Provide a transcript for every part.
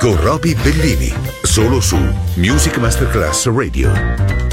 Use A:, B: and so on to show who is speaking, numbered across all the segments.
A: con Roby Bellini, solo su Music Masterclass Radio.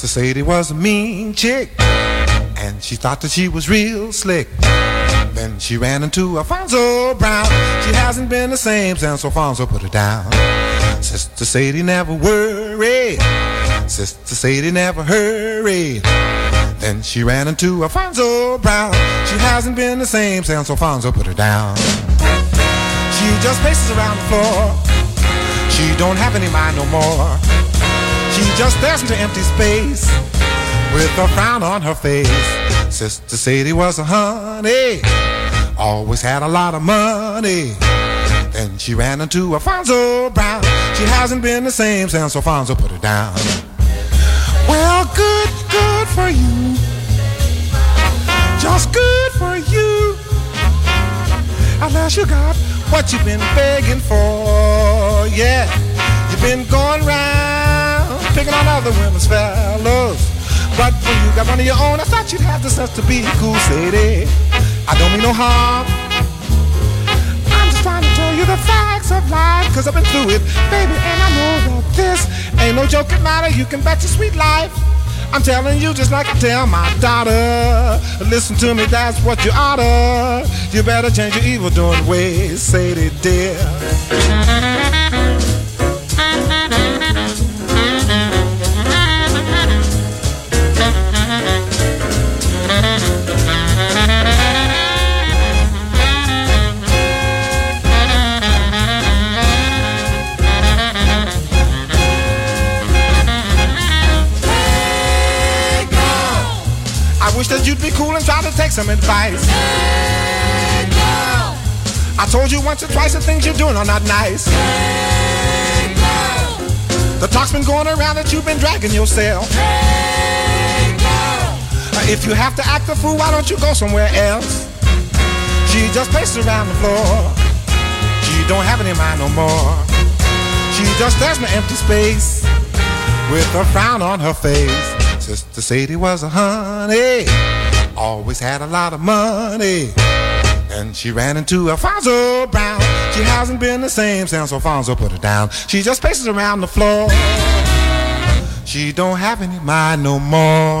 B: Sister Sadie was a mean chick, and she thought that she was real slick. Then she ran into Alfonso Brown. She hasn't been the same since Alfonso put her down. Sister Sadie never worried. Sister Sadie never hurried. Then she ran into Alfonso Brown. She hasn't been the same since Alfonso put her down. She just paces around the floor. She don't have any mind no more. Just stares into empty space with a frown on her face. Sister Sadie was a honey, always had a lot of money. Then she ran into Alfonso Brown. She hasn't been the same since Alfonso put her down. Well, good, good for you. Just good for you. Unless you got what you've been begging for. Yeah, you've been going round picking on other women's fellows. But when you got one of your own, I thought you'd have the sense to be cool, Sadie. I don't mean no harm. I'm just trying to tell you the facts of life, cause I've been through it, baby, and I know that this ain't no joke, joking matter. You can bet your sweet life. I'm telling you just like I tell my daughter. Listen to me, that's what you oughta. You better change your evil doing ways, Sadie dear. And try to take some advice. I told you once or twice the things you're doing are not nice. The talk's been going around that you've been dragging yourself. Uh, If you have to act a fool, why don't you go somewhere else? She just paced around the floor. She don't have any mind no more. She just stares in empty space with a frown on her face. Sister Sadie was a honey, always had a lot of money. And she ran into Alfonso Brown. She hasn't been the same since Alfonso put her down. She just paces around the floor. She don't have any mind no more.